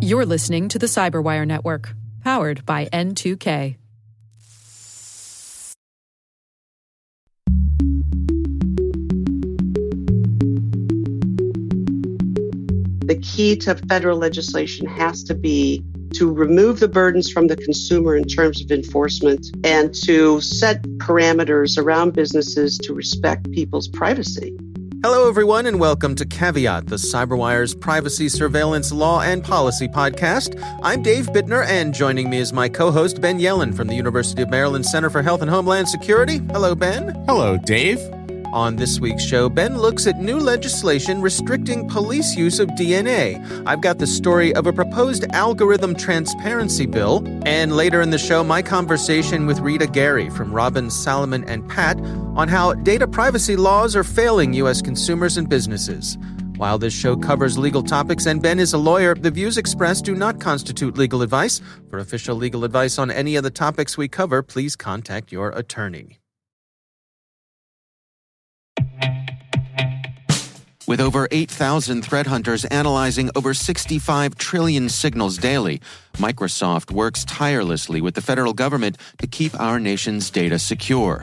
You're listening to the Cyberwire Network, powered by N2K. The key to federal legislation has to be to remove the burdens from the consumer in terms of enforcement and to set parameters around businesses to respect people's privacy. Hello, everyone, and welcome to Caveat, the CyberWire's privacy, surveillance, law, and policy podcast. I'm Dave Bittner, and joining me is my co host, Ben Yelin from the University of Maryland Center for Health and Homeland Security. Hello, Ben. Hello, Dave. On this week's show, Ben looks at new legislation restricting police use of DNA. I've got the story of a proposed algorithm transparency bill, and later in the show, my conversation with Rita Garry from Robbins Salomon and Patt on how data privacy laws are failing U.S. consumers and businesses. While this show covers legal topics and Ben is a lawyer, the views expressed do not constitute legal advice. For official legal advice on any of the topics we cover, please contact your attorney. With over 8,000 threat hunters analyzing over 65 trillion signals daily, Microsoft works tirelessly with the federal government to keep our nation's data secure.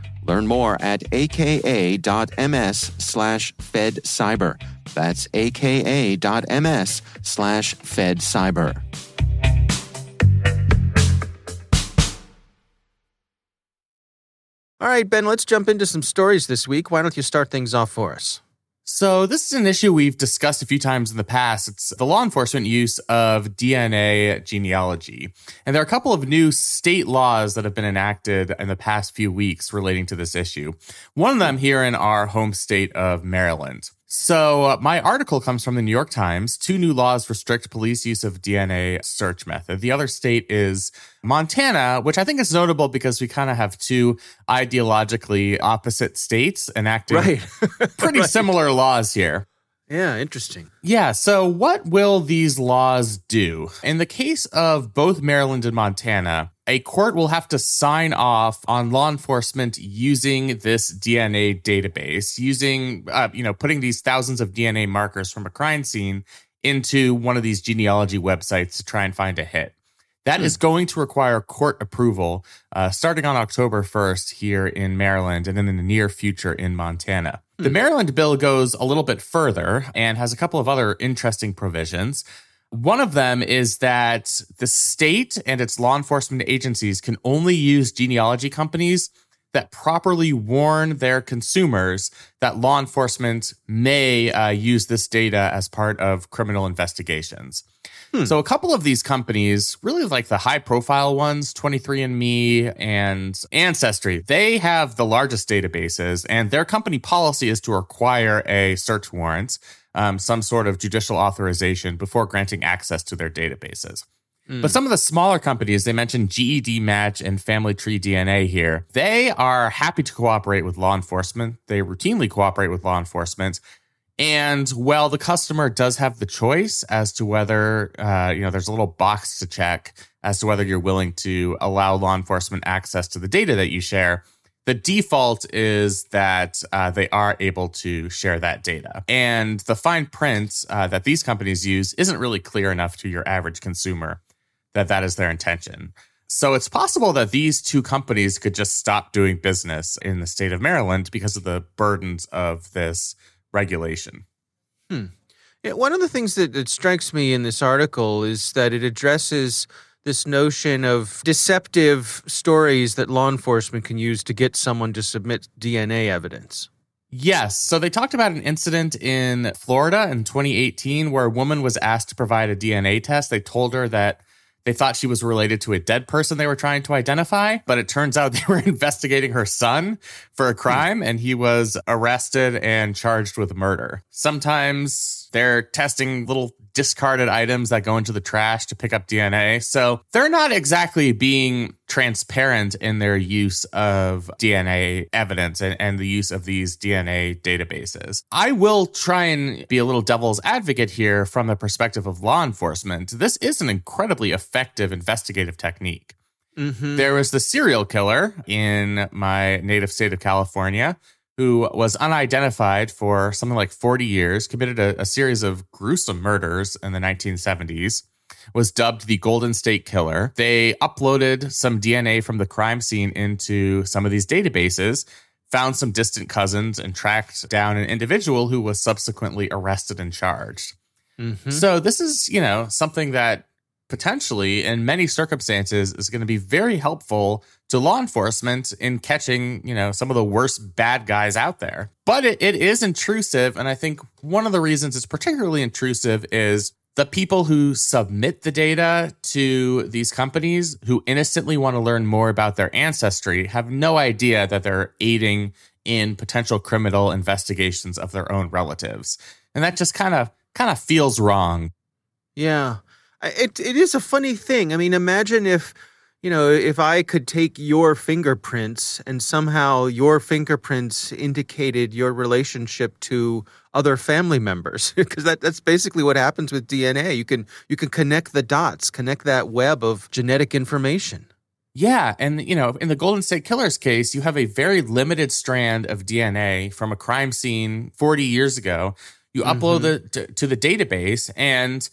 Learn more at aka.ms slash fedcyber. That's aka.ms slash fedcyber. All right, Ben, let's jump into some stories this week. Why don't you start things off for us? So, this is an issue we've discussed a few times in the past. It's the law enforcement use of DNA genealogy. And there are a couple of new state laws that have been enacted in the past few weeks relating to this issue. One of them here in our home state of Maryland. So, uh, my article comes from the New York Times. Two new laws restrict police use of DNA search method. The other state is Montana, which I think is notable because we kind of have two ideologically opposite states enacting right. pretty right. similar laws here. Yeah, interesting. Yeah. So, what will these laws do? In the case of both Maryland and Montana, a court will have to sign off on law enforcement using this DNA database, using, uh, you know, putting these thousands of DNA markers from a crime scene into one of these genealogy websites to try and find a hit. That hmm. is going to require court approval uh, starting on October 1st here in Maryland and then in the near future in Montana. The. Maryland bill goes a little bit further and has a couple of other interesting provisions. One of them is that the state and its law enforcement agencies can only use genealogy companies that properly warn their consumers that law enforcement may uh, use this data as part of criminal investigations. Hmm. So, a couple of these companies, really like the high profile ones, 23andMe and Ancestry, they have the largest databases, and their company policy is to require a search warrant um, some sort of judicial authorization before granting access to their databases. Mm. But some of the smaller companies, they mentioned GEDmatch and Family Tree DNA here, they are happy to cooperate with law enforcement. They routinely cooperate with law enforcement. And while the customer does have the choice as to whether, uh, you know, there's a little box to check as to whether you're willing to allow law enforcement access to the data that you share, the default is that uh, they are able to share that data. And the fine print uh, that these companies use isn't really clear enough to your average consumer that that is their intention. So it's possible that these two companies could just stop doing business in the state of Maryland because of the burdens of this regulation. Hmm. Yeah, one of the things that, that strikes me in this article is that it addresses this notion of deceptive stories that law enforcement can use to get someone to submit DNA evidence. Yes. So they talked about an incident in Florida in 2018 where a woman was asked to provide a DNA test. They told her that they thought she was related to a dead person they were trying to identify, but it turns out they were investigating her son for a crime and he was arrested and charged with murder. Sometimes They're testing little discarded items that go into the trash to pick up DNA. So they're not exactly being transparent in their use of DNA evidence and, and, the use of these DNA databases. I will try and be a little devil's advocate here from the perspective of law enforcement. This is an incredibly effective investigative technique. Mm-hmm. There was the serial killer in my native state of California who was unidentified for something like 40 years, committed a, a, series of gruesome murders in the 1970s, was dubbed the Golden State Killer. They uploaded some DNA from the crime scene into some of these databases, found some distant cousins, and tracked down an individual who was subsequently arrested and charged. Mm-hmm. So, this is, you know, something that potentially in many circumstances is going to be very helpful to law enforcement in catching, you know, some of the worst bad guys out there. But it, it is intrusive. And I think one of the reasons it's particularly intrusive is the people who submit the data to these companies who innocently want to learn more about their ancestry have no idea that they're aiding in potential criminal investigations of their own relatives. And that just kind of kind of feels wrong. Yeah. It it is a funny thing. I mean, imagine if you know, if I could take your fingerprints and somehow your fingerprints indicated your relationship to other family members, because that, that's basically what happens with DNA. You can you can connect the dots, connect that web of genetic information. Yeah, and you know, in the Golden State Killer's case, you have a very limited strand of DNA from a crime scene 40 years ago. You mm-hmm. upload it to, to the database and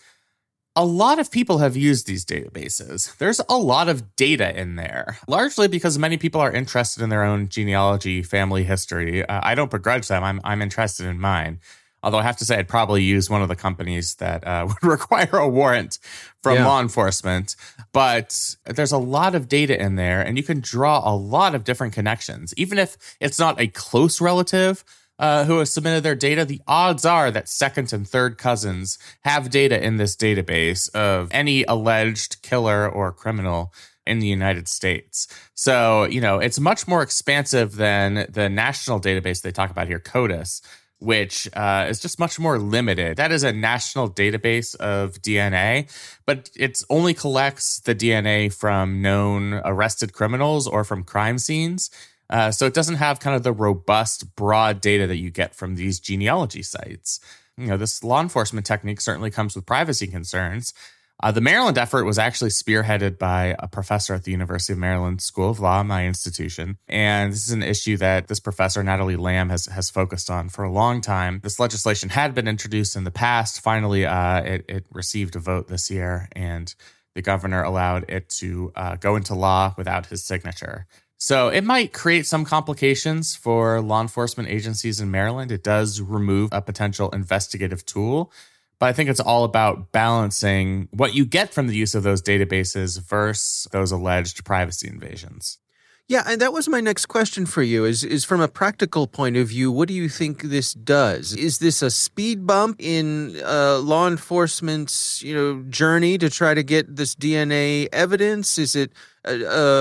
a lot of people have used these databases. There's a lot of data in there, largely because many people are interested in their own genealogy, family history. Uh, I don't begrudge them. I'm I'm interested in mine. Although I have to say, I'd probably use one of the companies that uh, would require a warrant from yeah. law enforcement. But there's a lot of data in there, and you can draw a lot of different connections. Even if it's not a close relative, uh, who have submitted their data, the odds are that second and third cousins have data in this database of any alleged killer or criminal in the United States. So, you know, it's much more expansive than the national database they talk about here, CODIS, which uh, is just much more limited. That is a national database of DNA, but it only collects the DNA from known arrested criminals or from crime scenes. Uh, so it doesn't have kind of the robust, broad data that you get from these genealogy sites. You know, this law enforcement technique certainly comes with privacy concerns. Uh, the Maryland effort was actually spearheaded by a professor at the University of Maryland School of Law, my institution. And this is an issue that this professor, Natalie Ram, has, has focused on for a long time. This legislation had been introduced in the past. Finally, uh, it, it, received a vote this year, and the governor allowed it to uh, go into law without his signature. So it might create some complications for law enforcement agencies in Maryland. It does remove a potential investigative tool, but I think it's all about balancing what you get from the use of those databases versus those alleged privacy invasions. Yeah, and that was my next question for you is is from a practical point of view, what do you think this does? Is this a speed bump in uh, law enforcement's, you know, journey to try to get this DNA evidence? Is it a,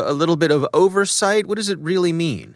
a, little bit of oversight? What does it really mean?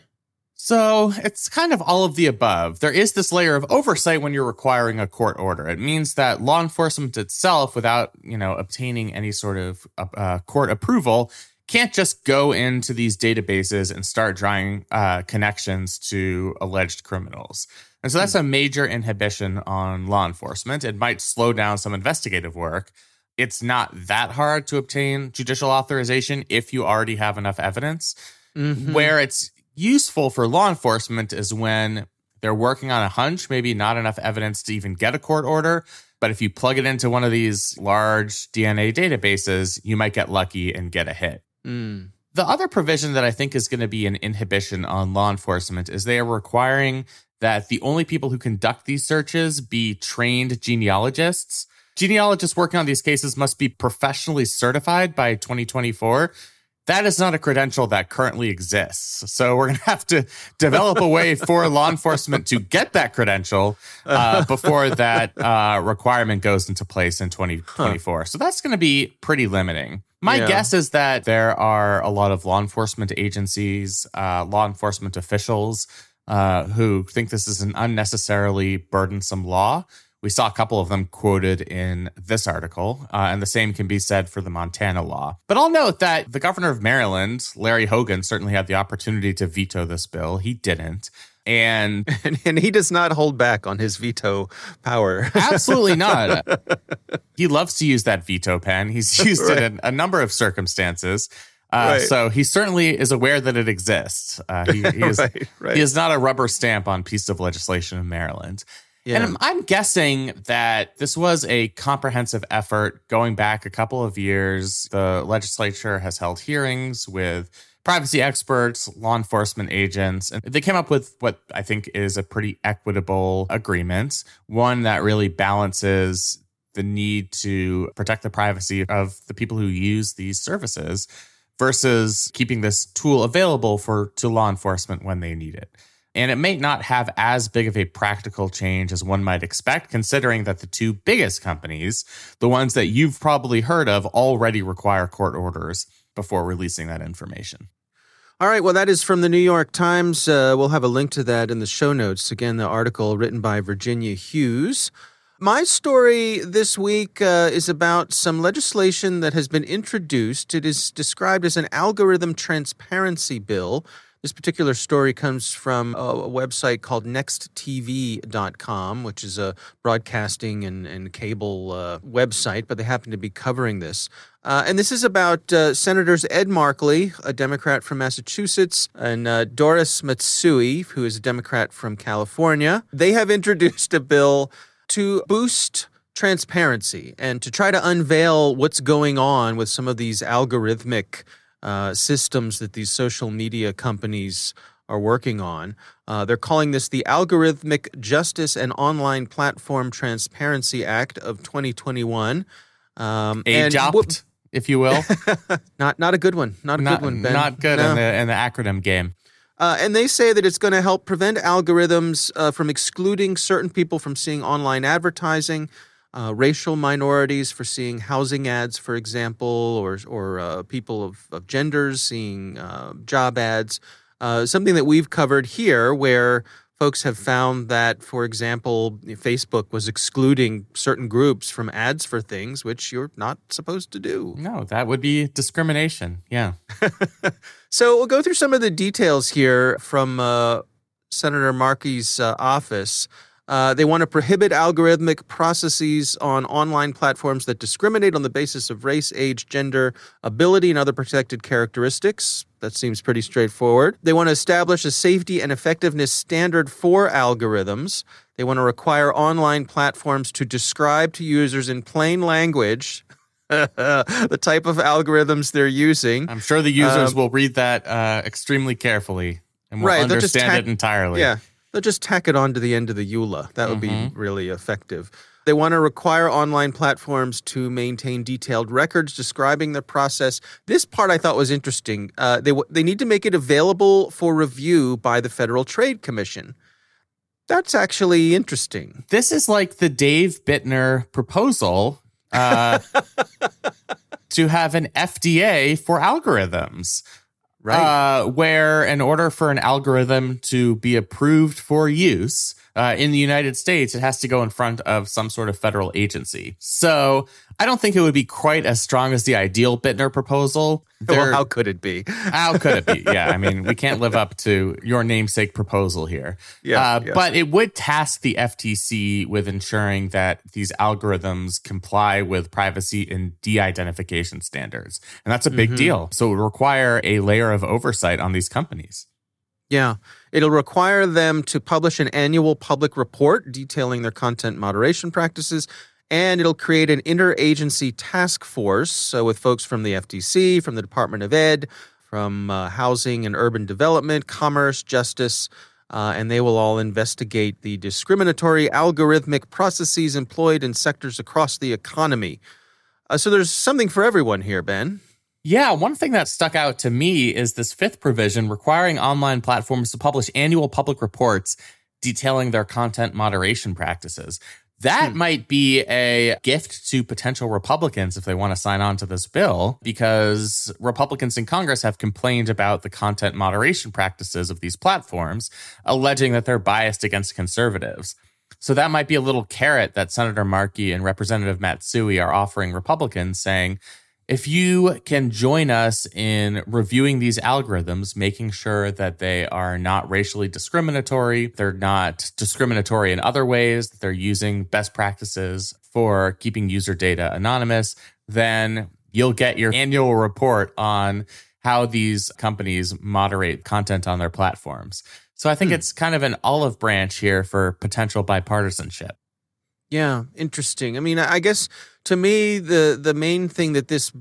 So it's kind of all of the above. There is this layer of oversight when you're requiring a court order. It means that law enforcement itself, without you know obtaining any sort of uh, court approval, can't just go into these databases and start drawing uh, connections to alleged criminals. And so that's a major inhibition on law enforcement. It might slow down some investigative work. It's not that hard to obtain judicial authorization if you already have enough evidence. Mm-hmm. Where it's useful for law enforcement is when they're working on a hunch, maybe not enough evidence to even get a court order. But if you plug it into one of these large DNA databases, you might get lucky and get a hit. Mm. The other provision that I think is going to be an inhibition on law enforcement is they are requiring that the only people who conduct these searches be trained genealogists. Genealogists working on these cases must be professionally certified by 2024. That is not a credential that currently exists. So we're going to have to develop a way for law enforcement to get that credential uh, before that uh, requirement goes into place in 2024. Huh. So that's going to be pretty limiting. My yeah. guess is that there are a lot of law enforcement agencies, uh, law enforcement officials uh, who think this is an unnecessarily burdensome law, We saw a couple of them quoted in this article, uh, and the same can be said for the Montana law. But I'll note that the governor of Maryland, Larry Hogan, certainly had the opportunity to veto this bill. He didn't. And, and, and he does not hold back on his veto power. absolutely not. he loves to use that veto pen. He's used right. it in a number of circumstances. Uh, right. So he certainly is aware that it exists. Uh, he, he, is, right, he is not a rubber stamp on piece of legislation in Maryland. Yeah. And I'm, guessing that this was a comprehensive effort going back a couple of years. The legislature has held hearings with privacy experts, law enforcement agents, and they came up with what I think is a pretty equitable agreement, one that really balances the need to protect the privacy of the people who use these services versus keeping this tool available for to law enforcement when they need it. And it may not have as big of a practical change as one might expect, considering that the two biggest companies, the ones that you've probably heard of, already require court orders before releasing that information. All right, well, that is from the New York Times. Uh, we'll have a link to that in the show notes. Again, the article written by Virginia Hughes. My story this week uh, is about some legislation that has been introduced. It is described as an algorithm transparency bill this particular story comes from a website called nexttv.com, which is a broadcasting and, and cable uh, website, but they happen to be covering this. Uh, and this is about uh, Senators Ed Markey, a Democrat from Massachusetts, and uh, Doris Matsui, who is a Democrat from California. They have introduced a bill to boost transparency and to try to unveil what's going on with some of these algorithmic uh, systems that these social media companies are working on. Uh, they're calling this the Algorithmic Justice and Online Platform Transparency Act of 2021. Um, AJOPT, if you will. not not a good one. Not a not, good one, Ben. Not good no. in, the, in the acronym game. Uh, and they say that it's going to help prevent algorithms uh, from excluding certain people from seeing online advertising, uh, racial minorities for seeing housing ads, for example, or or uh, people of, of genders seeing uh, job ads. Uh, something that we've covered here, where folks have found that, for example, Facebook was excluding certain groups from ads for things which you're not supposed to do. No, that would be discrimination. Yeah. so we'll go through some of the details here from uh, Senator Markey's uh, office. Uh, they want to prohibit algorithmic processes on online platforms that discriminate on the basis of race, age, gender, ability, and other protected characteristics. That seems pretty straightforward. They want to establish a safety and effectiveness standard for algorithms. They want to require online platforms to describe to users in plain language the type of algorithms they're using. I'm sure the users um, will read that uh, extremely carefully and will right, understand it entirely. Yeah, They'll just tack it on to the end of the EULA. That would mm-hmm. be really effective. They want to require online platforms to maintain detailed records describing the process. This part I thought was interesting. Uh, they they need to make it available for review by the Federal Trade Commission. That's actually interesting. This is like the Dave Bittner proposal uh, to have an FDA for algorithms. Right. Uh, where, in order for an algorithm to be approved for use uh, in the United States, it has to go in front of some sort of federal agency. So I don't think it would be quite as strong as the ideal Bittner proposal. well, how could it be? how could it be? Yeah, I mean, we can't live up to your namesake proposal here. Yeah, uh, yeah, But it would task the FTC with ensuring that these algorithms comply with privacy and de identification standards. And that's a big mm-hmm. deal. So it would require a layer of oversight on these companies. Yeah. It'll require them to publish an annual public report detailing their content moderation practices and it'll create an interagency task force so with folks from the FTC, from the Department of Ed, from uh, Housing and Urban Development, Commerce, Justice, uh, and they will all investigate the discriminatory algorithmic processes employed in sectors across the economy. Uh, so there's something for everyone here, Ben. Yeah, one thing that stuck out to me is this fifth provision requiring online platforms to publish annual public reports detailing their content moderation practices. That hmm. might be a gift to potential Republicans if they want to sign on to this bill, because Republicans in Congress have complained about the content moderation practices of these platforms, alleging that they're biased against conservatives. So that might be a little carrot that Senator Markey and Representative Matsui are offering Republicans, saying, if you can join us in reviewing these algorithms, making sure that they are not racially discriminatory, they're not discriminatory in other ways, that they're using best practices for keeping user data anonymous, then you'll get your annual report on how these companies moderate content on their platforms. So I think hmm. it's kind of an olive branch here for potential bipartisanship. Yeah, interesting. I mean, I guess to me the the main thing that this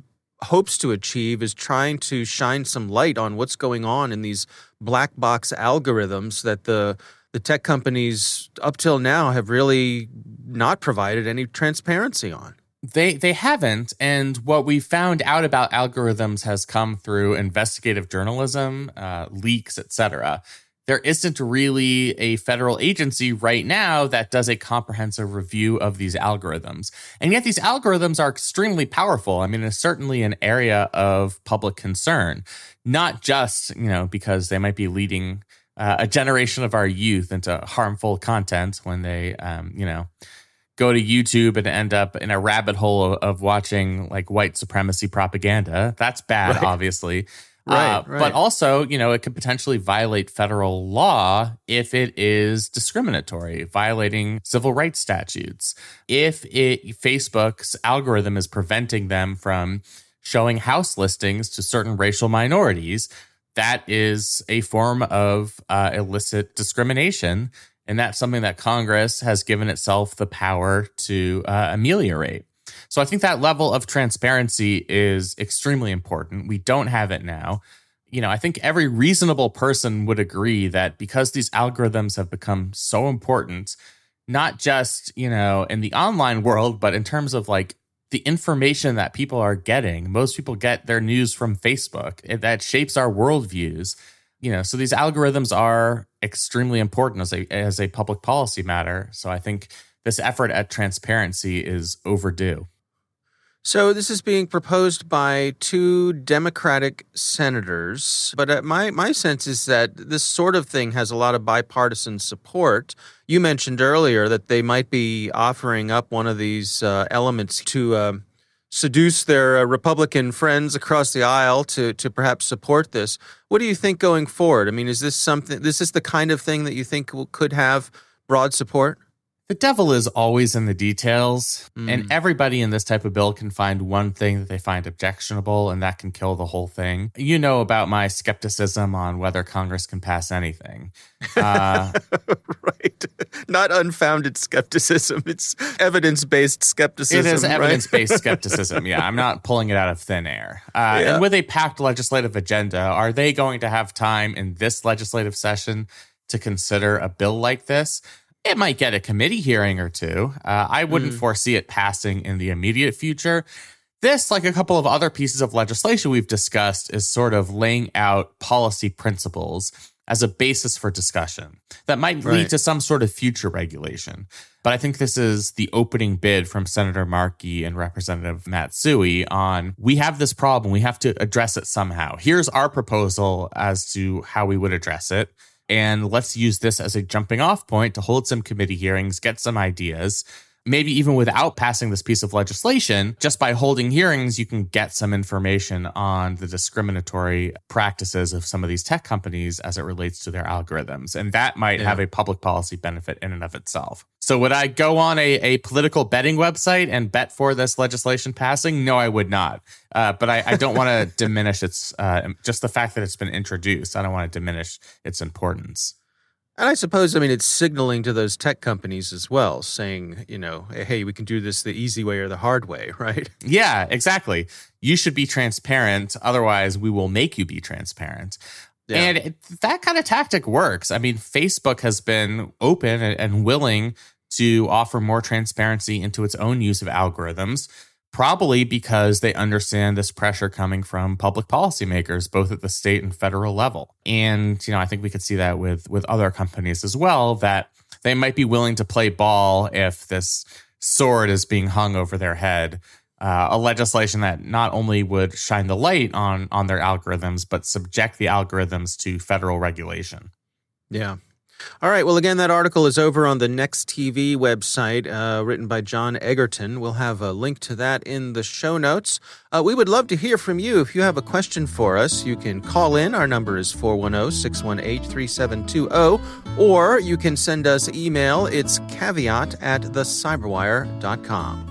hopes to achieve is trying to shine some light on what's going on in these black box algorithms that the the tech companies up till now have really not provided any transparency on. They they haven't, and what we found out about algorithms has come through investigative journalism, uh, leaks, etc there isn't really a federal agency right now that does a comprehensive review of these algorithms. And yet these algorithms are extremely powerful. I mean, it's certainly an area of public concern, not just, you know, because they might be leading uh, a generation of our youth into harmful content when they, um, you know, go to YouTube and end up in a rabbit hole of, of watching like white supremacy propaganda. That's bad, right. obviously. Right, uh, right. But also, you know, it could potentially violate federal law if it is discriminatory, violating civil rights statutes. If it, Facebook's algorithm is preventing them from showing house listings to certain racial minorities, that is a form of uh, illicit discrimination. And that's something that Congress has given itself the power to uh, ameliorate. So I think that level of transparency is extremely important. We don't have it now. You know, I think every reasonable person would agree that because these algorithms have become so important, not just, you know, in the online world, but in terms of like the information that people are getting. Most people get their news from Facebook. Eh, that shapes our worldviews. You know, so these algorithms are extremely important as a as a public policy matter. So I think this effort at transparency is overdue. So this is being proposed by two Democratic senators, but uh, my my sense is that this sort of thing has a lot of bipartisan support. You mentioned earlier that they might be offering up one of these uh, elements to uh, seduce their uh, Republican friends across the aisle to to perhaps support this. What do you think going forward? I mean, is this something? This is the kind of thing that you think could have broad support? The devil is always in the details, mm. and everybody in this type of bill can find one thing that they find objectionable, and that can kill the whole thing. You know about my skepticism on whether Congress can pass anything. Uh, right. Not unfounded skepticism, it's evidence based skepticism. It is right? evidence based skepticism. Yeah, I'm not pulling it out of thin air. Uh, yeah. And with a packed legislative agenda, are they going to have time in this legislative session? To consider a bill like this, it might get a committee hearing or two. Uh, I wouldn't mm. foresee it passing in the immediate future. This, like a couple of other pieces of legislation we've discussed, is sort of laying out policy principles as a basis for discussion that might right. lead to some sort of future regulation. But I think this is the opening bid from Senator Markey and Representative Matsui on we have this problem, we have to address it somehow. Here's our proposal as to how we would address it and let's use this as a jumping off point to hold some committee hearings, get some ideas. Maybe even without passing this piece of legislation, just by holding hearings, you can get some information on the discriminatory practices of some of these tech companies as it relates to their algorithms. And that might yeah. have a public policy benefit in and of itself. So, would I go on a, a political betting website and bet for this legislation passing? No, I would not. Uh, but I, I don't want to diminish its uh, just the fact that it's been introduced. I don't want to diminish its importance. And I suppose, I mean, it's signaling to those tech companies as well, saying, you know, hey, we can do this the easy way or the hard way, right? Yeah, exactly. You should be transparent. Otherwise, we will make you be transparent. Yeah. And it, that kind of tactic works. I mean, Facebook has been open and, and willing to offer more transparency into its own use of algorithms probably because they understand this pressure coming from public policymakers both at the state and federal level. And you know i think we could see that with with other companies as well that they might be willing to play ball if this sword is being hung over their head. Uh, a legislation that not only would shine the light on on their algorithms but subject the algorithms to federal regulation. Yeah All right. Well, again, that article is over on the Next TV website, uh, written by John Eggerton. We'll have a link to that in the show notes. Uh, we would love to hear from you. If you have a question for us, you can call in. Our number is 410 618 3720, or you can send us email. It's caveat at thecyberwire.com.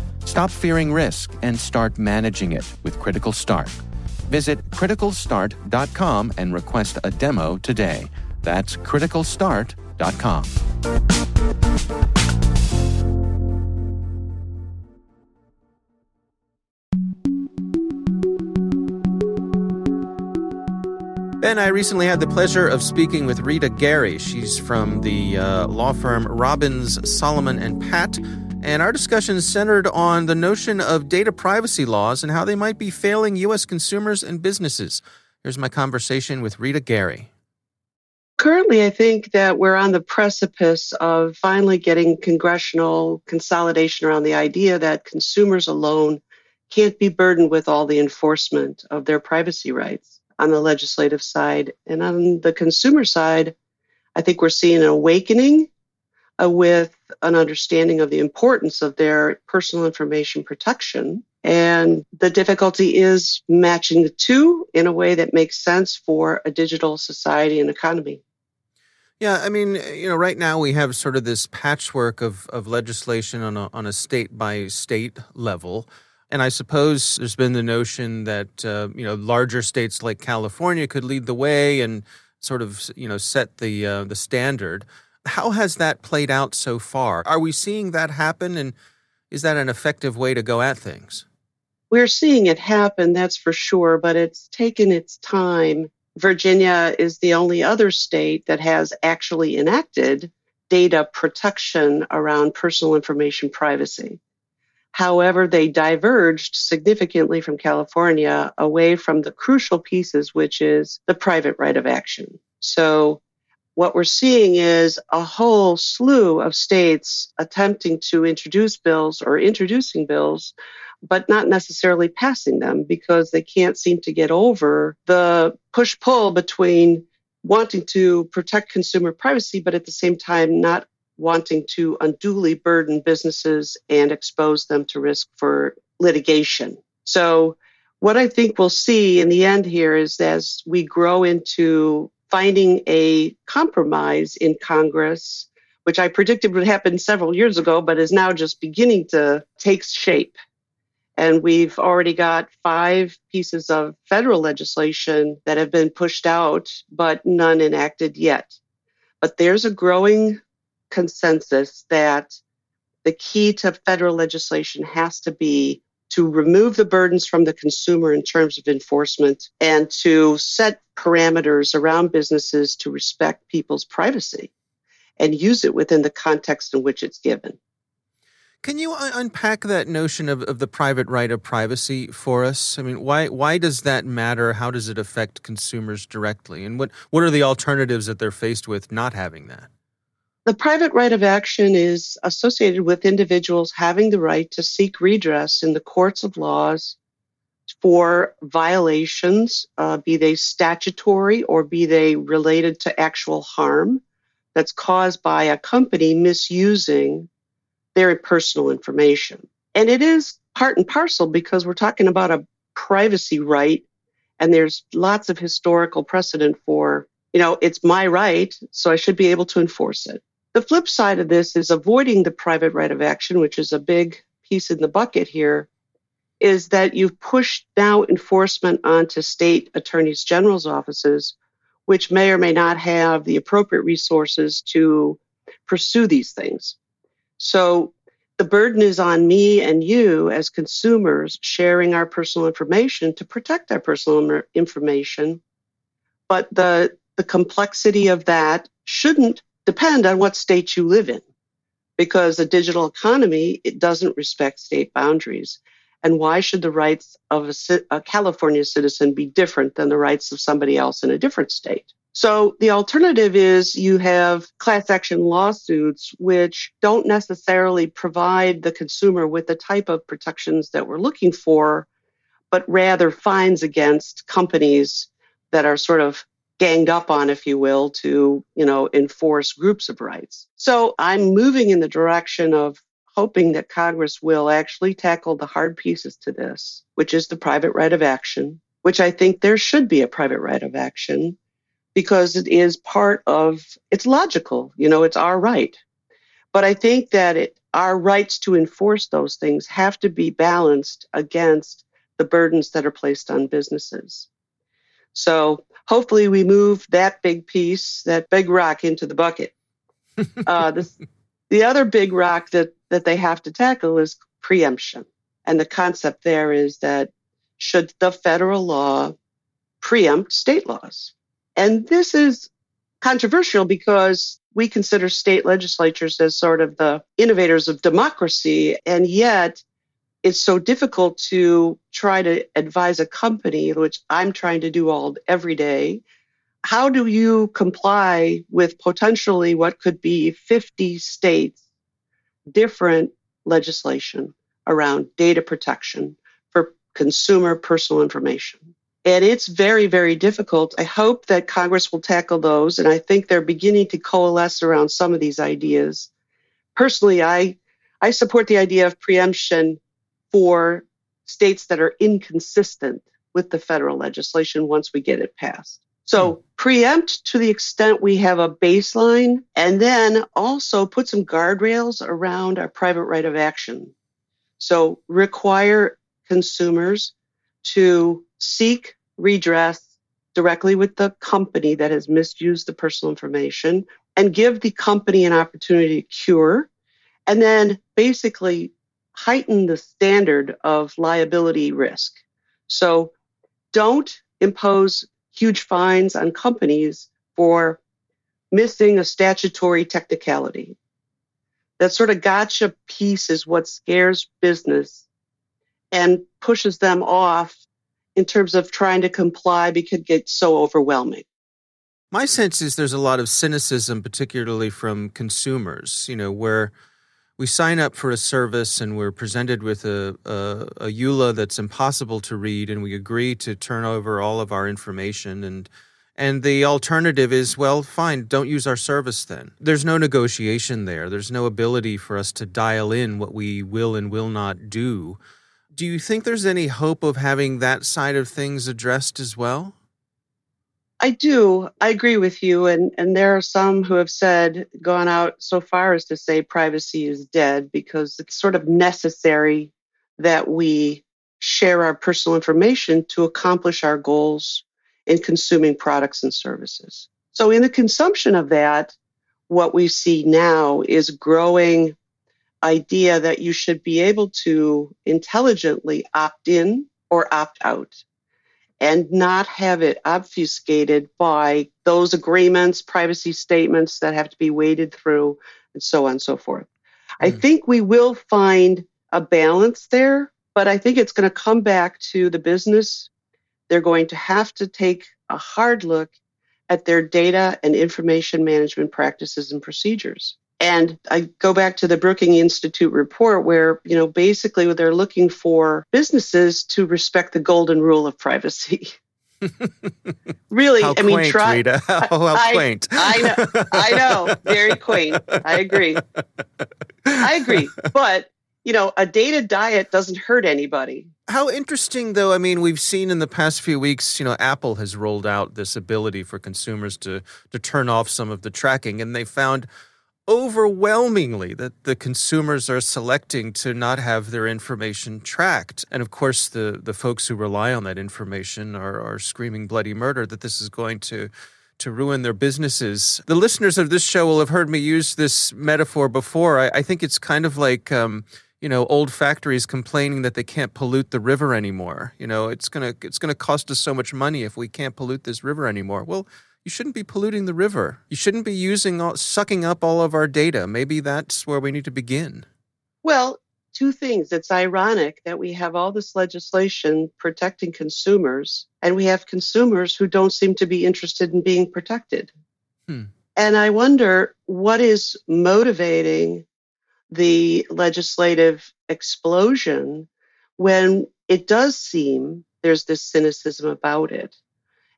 Stop fearing risk and start managing it with Critical Start. Visit criticalstart.com and request a demo today. That's criticalstart.com. Ben, I recently had the pleasure of speaking with Rita Garry. She's from the uh, law firm Robbins, Salomon, and Patt. And our discussion centered on the notion of data privacy laws and how they might be failing U.S. consumers and businesses. Here's my conversation with Rita Garry. Currently, I think that we're on the precipice of finally getting congressional consolidation around the idea that consumers alone can't be burdened with all the enforcement of their privacy rights on the legislative side. And on the consumer side, I think we're seeing an awakening with an understanding of the importance of their personal information protection. And the difficulty is matching the two in a way that makes sense for a digital society and economy. Yeah, I mean, you know, right now we have sort of this patchwork of, of legislation on a, on a state by state level. And I suppose there's been the notion that uh, you know larger states like California could lead the way and sort of you know set the uh, the standard. How has that played out so far? Are we seeing that happen, and is that an effective way to go at things? We're seeing it happen, that's for sure, but it's taken its time. Virginia is the only other state that has actually enacted data protection around personal information privacy. However, they diverged significantly from California away from the crucial pieces, which is the private right of action. So, what we're seeing is a whole slew of states attempting to introduce bills or introducing bills, but not necessarily passing them because they can't seem to get over the push pull between wanting to protect consumer privacy, but at the same time not wanting to unduly burden businesses and expose them to risk for litigation. So, what I think we'll see in the end here is as we grow into finding a compromise in Congress, which I predicted would happen several years ago, but is now just beginning to take shape. And we've already got five pieces of federal legislation that have been pushed out, but none enacted yet. But there's a growing consensus that the key to federal legislation has to be to remove the burdens from the consumer in terms of enforcement and to set parameters around businesses to respect people's privacy and use it within the context in which it's given. Can you un- unpack that notion of, of the private right of privacy for us? I mean, why why does that matter? How does it affect consumers directly? And what, what are the alternatives that they're faced with not having that? The private right of action is associated with individuals having the right to seek redress in the courts of laws for violations, uh, be they statutory or be they related to actual harm that's caused by a company misusing their personal information. And it is part and parcel because we're talking about a privacy right, and there's lots of historical precedent for, you know, it's my right, so I should be able to enforce it. The flip side of this is avoiding the private right of action, which is a big piece in the bucket here, is that you've pushed now enforcement onto state attorneys general's offices, which may or may not have the appropriate resources to pursue these things. So the burden is on me and you as consumers sharing our personal information to protect our personal information. But the, the complexity of that shouldn't depend on what state you live in because a digital economy it doesn't respect state boundaries. And why should the rights of a, a, california citizen be different than the rights of somebody else in a different state? So the alternative is you have class action lawsuits which don't necessarily provide the consumer with the type of protections that we're looking for but rather fines against companies that are sort of ganged up on, if you will, to, you know, enforce groups of rights. So I'm moving in the direction of hoping that Congress will actually tackle the hard pieces to this, which is the private right of action, which I think there should be a private right of action because it is part of, it's logical, you know, it's our right. But I think that it, our rights to enforce those things have to be balanced against the burdens that are placed on businesses. So hopefully we move that big piece, that big rock into the bucket. uh, this, the other big rock that, that they have to tackle is preemption. And the concept there is that should the federal law preempt state laws? And this is controversial because we consider state legislatures as sort of the innovators of democracy. And yet, it's so difficult to try to advise a company, which I'm trying to do all every day. How do you comply with potentially what could be 50 states different legislation around data protection for consumer personal information? And it's very, very difficult. I hope that Congress will tackle those. And I think they're beginning to coalesce around some of these ideas. Personally, I, I support the idea of preemption for states that are inconsistent with the federal legislation once we get it passed. So hmm. preempt to the extent we have a baseline and then also put some guardrails around our private right of action. So require consumers to seek redress directly with the company that has misused the personal information and give the company an opportunity to cure and then basically heighten the standard of liability risk. So don't impose huge fines on companies for missing a statutory technicality. That sort of gotcha piece is what scares business and pushes them off in terms of trying to comply because it gets so overwhelming. My sense is there's a lot of cynicism, particularly from consumers, you know, where we sign up for a service and we're presented with a, a, a EULA that's impossible to read, and we agree to turn over all of our information and and the alternative is, well, fine, don't use our service then. There's no negotiation there. There's no ability for us to dial in what we will and will not do. Do you think there's any hope of having that side of things addressed as well? I do. I agree with you. And, and there are some who have said, gone out so far as to say privacy is dead because it's sort of necessary that we share our personal information to accomplish our goals in consuming products and services. So, in the consumption of that, what we see now is growing idea that you should be able to intelligently opt in or opt out and not have it obfuscated by those agreements, privacy statements that have to be waded through, and so on and so forth. Mm. I hmm. think we will find a balance there, but I think it's going to come back to the business. They're going to have to take a hard look at their data and information management practices and procedures. And I go back to the Brookings Institute report where, you know, basically they're looking for businesses to respect the golden rule of privacy. really, how I mean, try. Rita. How, oh, how I, quaint. I know, I know, very quaint. I agree. I agree. But you know, a data diet doesn't hurt anybody. How interesting, though. I mean, we've seen in the past few weeks, you know, Apple has rolled out this ability for consumers to to turn off some of the tracking, and they found overwhelmingly that the consumers are selecting to not have their information tracked. And of course, the, the folks who rely on that information are, are screaming bloody murder that this is going to to ruin their businesses. The listeners of this show will have heard me use this metaphor before. I, I think it's kind of like um, you know old factories complaining that they can't pollute the river anymore. You know, it's gonna it's gonna cost us so much money if we can't pollute this river anymore. Well, you shouldn't be polluting the river. You shouldn't be using all, sucking up all of our data. Maybe that's where we need to begin. Well, two things. It's ironic that we have all this legislation protecting consumers, and we have consumers who don't seem to be interested in being protected. Hmm. And I wonder what is motivating the legislative explosion when it does seem there's this cynicism about it.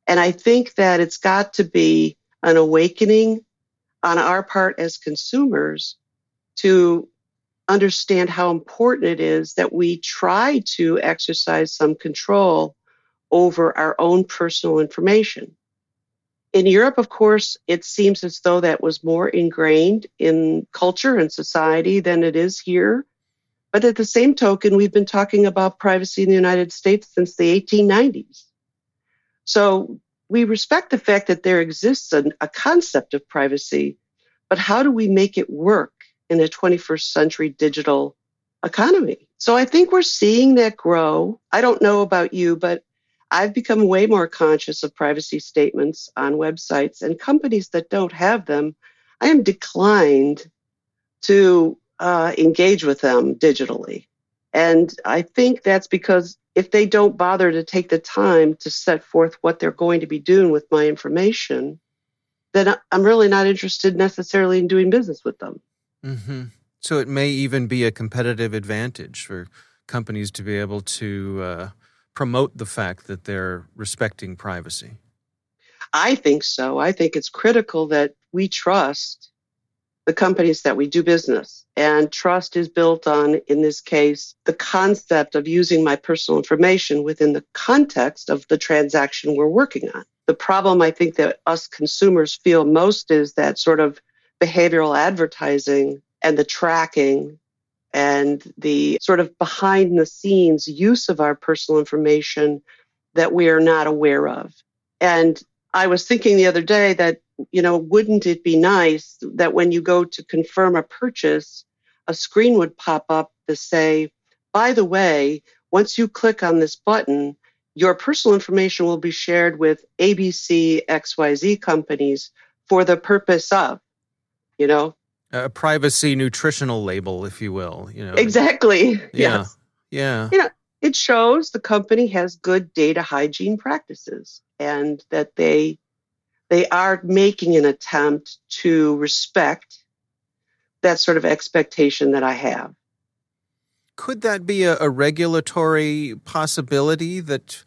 And I think that it's got to be an awakening on our part as consumers to understand how important it is that we try to exercise some control over our own personal information. In Europe, of course, it seems as though that was more ingrained in culture and society than it is here. But at the same token, we've been talking about privacy in the United States since the 1890s. So we respect the fact that there exists a, a concept of privacy, but how do we make it work in a 21st century digital economy? So I think we're seeing that grow. I don't know about you, but I've become way more conscious of privacy statements on websites and companies that don't have them. I am declined to uh, engage with them digitally. And I think that's because if they don't bother to take the time to set forth what they're going to be doing with my information, then I'm really not interested necessarily in doing business with them. Mm-hmm. So it may even be a competitive advantage for companies to be able to uh, promote the fact that they're respecting privacy. I think so. I think it's critical that we trust the companies that we do business. And trust is built on, in this case, the concept of using my personal information within the context of the transaction we're working on. The problem I think that us consumers feel most is that sort of behavioral advertising and the tracking and the sort of behind the scenes use of our personal information that we are not aware of. And I was thinking the other day that you know, wouldn't it be nice that when you go to confirm a purchase, a screen would pop up to say, by the way, once you click on this button, your personal information will be shared with ABC XYZ companies for the purpose of, you know, a privacy nutritional label, if you will, you know. Exactly. Yeah. Yes. Yeah. You know, it shows the company has good data hygiene practices and that they they are making an attempt to respect that sort of expectation that I have. Could that be a, a regulatory possibility that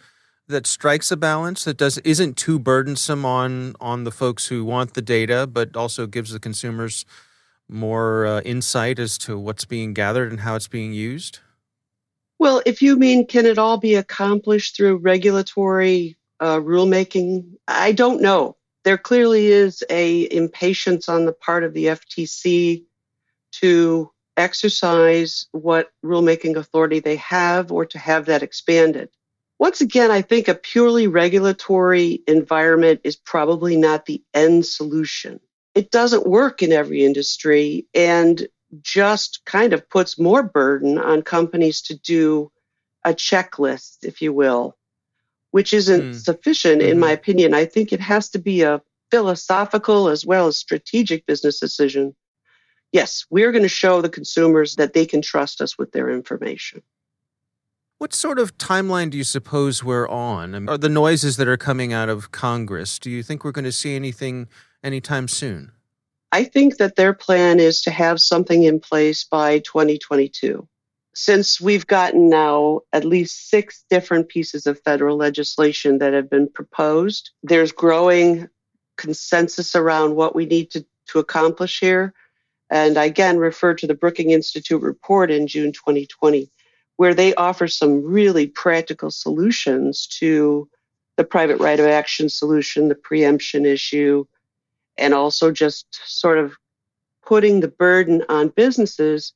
that strikes a balance that does isn't too burdensome on on the folks who want the data, but also gives the consumers more uh, insight as to what's being gathered and how it's being used? Well, if you mean can it all be accomplished through regulatory uh, rulemaking, I don't know there clearly is a impatience on the part of the FTC to exercise what rulemaking authority they have or to have that expanded. Once again, I think a purely regulatory environment is probably not the end solution. It doesn't work in every industry and just kind of puts more burden on companies to do a checklist, if you will, which isn't mm. sufficient, mm-hmm. in my opinion. I think it has to be a philosophical as well as strategic business decision. Yes, we're going to show the consumers that they can trust us with their information. What sort of timeline do you suppose we're on? Are the noises that are coming out of Congress, do you think we're going to see anything anytime soon? I think that their plan is to have something in place by 2022 since we've gotten now at least six different pieces of federal legislation that have been proposed, there's growing consensus around what we need to, to accomplish here. And I again refer to the Brookings Institute report in June 2020, where they offer some really practical solutions to the private right of action solution, the preemption issue, and also just sort of putting the burden on businesses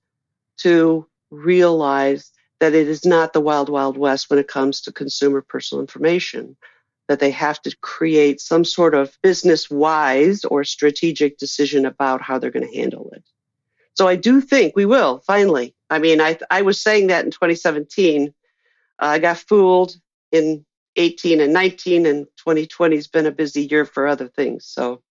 to realize that it is not the wild, wild west when it comes to consumer personal information, that they have to create some sort of business wise or strategic decision about how they're going to handle it. So I do think we will finally. I mean, I, I was saying that in 2017. Uh, I got fooled in 18 and 19, and 2020 has been a busy year for other things. So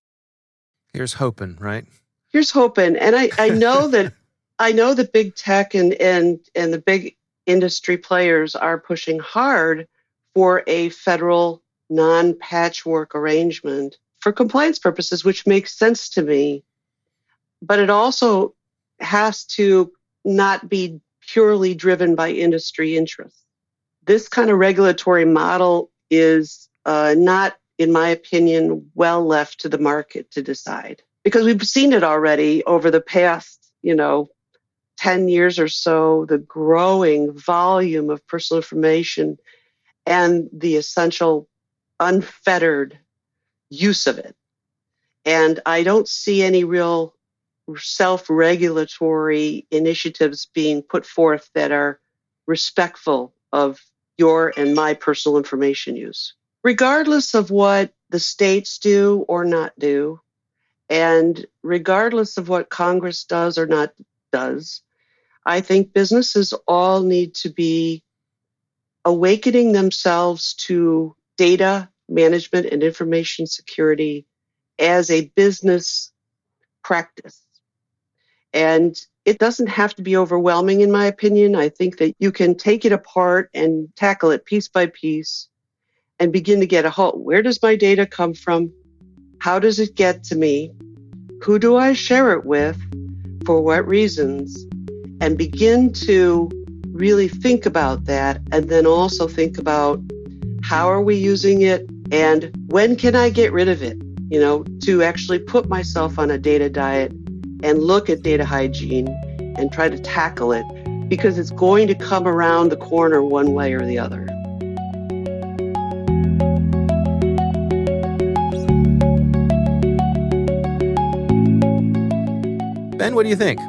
here's hoping, right? Here's hoping. And I, I know that I know the big tech and, and, and the big industry players are pushing hard for a federal non patchwork arrangement for compliance purposes, which makes sense to me. But it also has to not be purely driven by industry interests. This kind of regulatory model is uh, not, in my opinion, well left to the market to decide because we've seen it already over the past, you know, 10 years or so, the growing volume of personal information and the essential unfettered use of it. And I don't see any real self regulatory initiatives being put forth that are respectful of your and my personal information use. Regardless of what the states do or not do, and regardless of what Congress does or not does, I think businesses all need to be awakening themselves to data management and information security as a business practice. And it doesn't have to be overwhelming, in my opinion. I think that you can take it apart and tackle it piece by piece and begin to get a hold. Where does my data come from? How does it get to me? Who do I share it with? For what reasons? And begin to really think about that. And then also think about how are we using it and when can I get rid of it? You know, to actually put myself on a data diet and look at data hygiene and try to tackle it because it's going to come around the corner one way or the other. Ben, what do you think?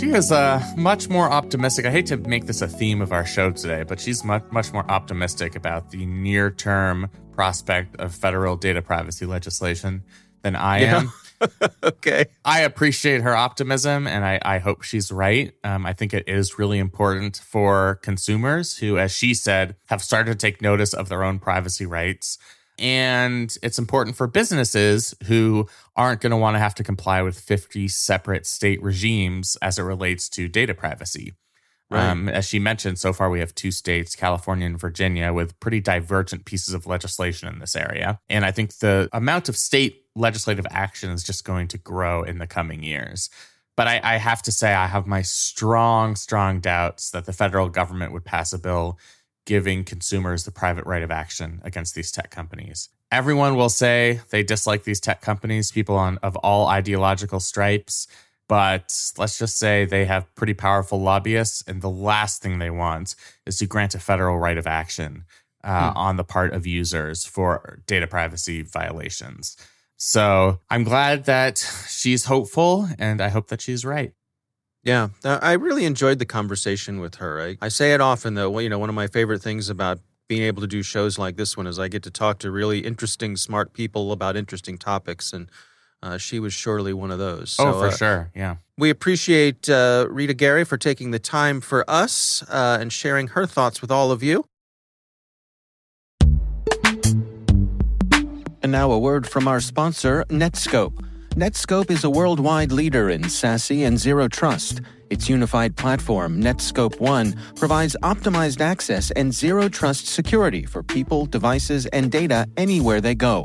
She is uh, much more optimistic. I hate to make this a theme of our show today, but she's much, much more optimistic about the near term prospect of federal data privacy legislation than I yeah. am. okay. I appreciate her optimism and I, I hope she's right. Um, I think it is really important for consumers who, as she said, have started to take notice of their own privacy rights. And it's important for businesses who aren't going to want to have to comply with 50 separate state regimes as it relates to data privacy. Right. Um, as she mentioned, so far we have two states, California and Virginia, with pretty divergent pieces of legislation in this area. And I think the amount of state legislative action is just going to grow in the coming years. But I, I have to say, I have my strong, strong doubts that the federal government would pass a bill giving consumers the private right of action against these tech companies. Everyone will say they dislike these tech companies, people on of all ideological stripes but let's just say they have pretty powerful lobbyists, and the last thing they want is to grant a federal right of action uh, hmm. on the part of users for data privacy violations. So I'm glad that she's hopeful, and I hope that she's right. Yeah, I really enjoyed the conversation with her. I, I say it often, though. You know, one of my favorite things about being able to do shows like this one is I get to talk to really interesting, smart people about interesting topics, and uh, she was surely one of those. Oh, so, oh, for uh, sure. Yeah. We appreciate uh, Rita Garry for taking the time for us uh, and sharing her thoughts with all of you. And now a word from our sponsor, Netskope. Netskope is a worldwide leader in SASE and zero trust. Its unified platform, Netskope One, provides optimized access and zero trust security for people, devices, and data anywhere they go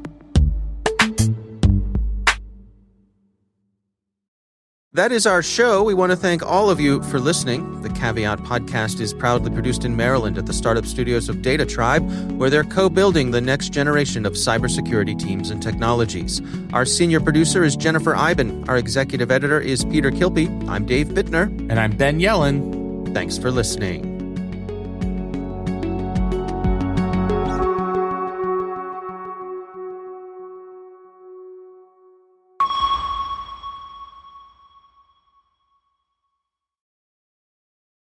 That is our show. We want to thank all of you for listening. The Caveat podcast is proudly produced in Maryland at the startup studios of Data Tribe, where they're co building the next generation of cybersecurity teams and technologies. Our senior producer is Jennifer Eiben. Our executive editor is Peter Kilpe. I'm Dave Bittner. And I'm Ben Yelin. Thanks for listening.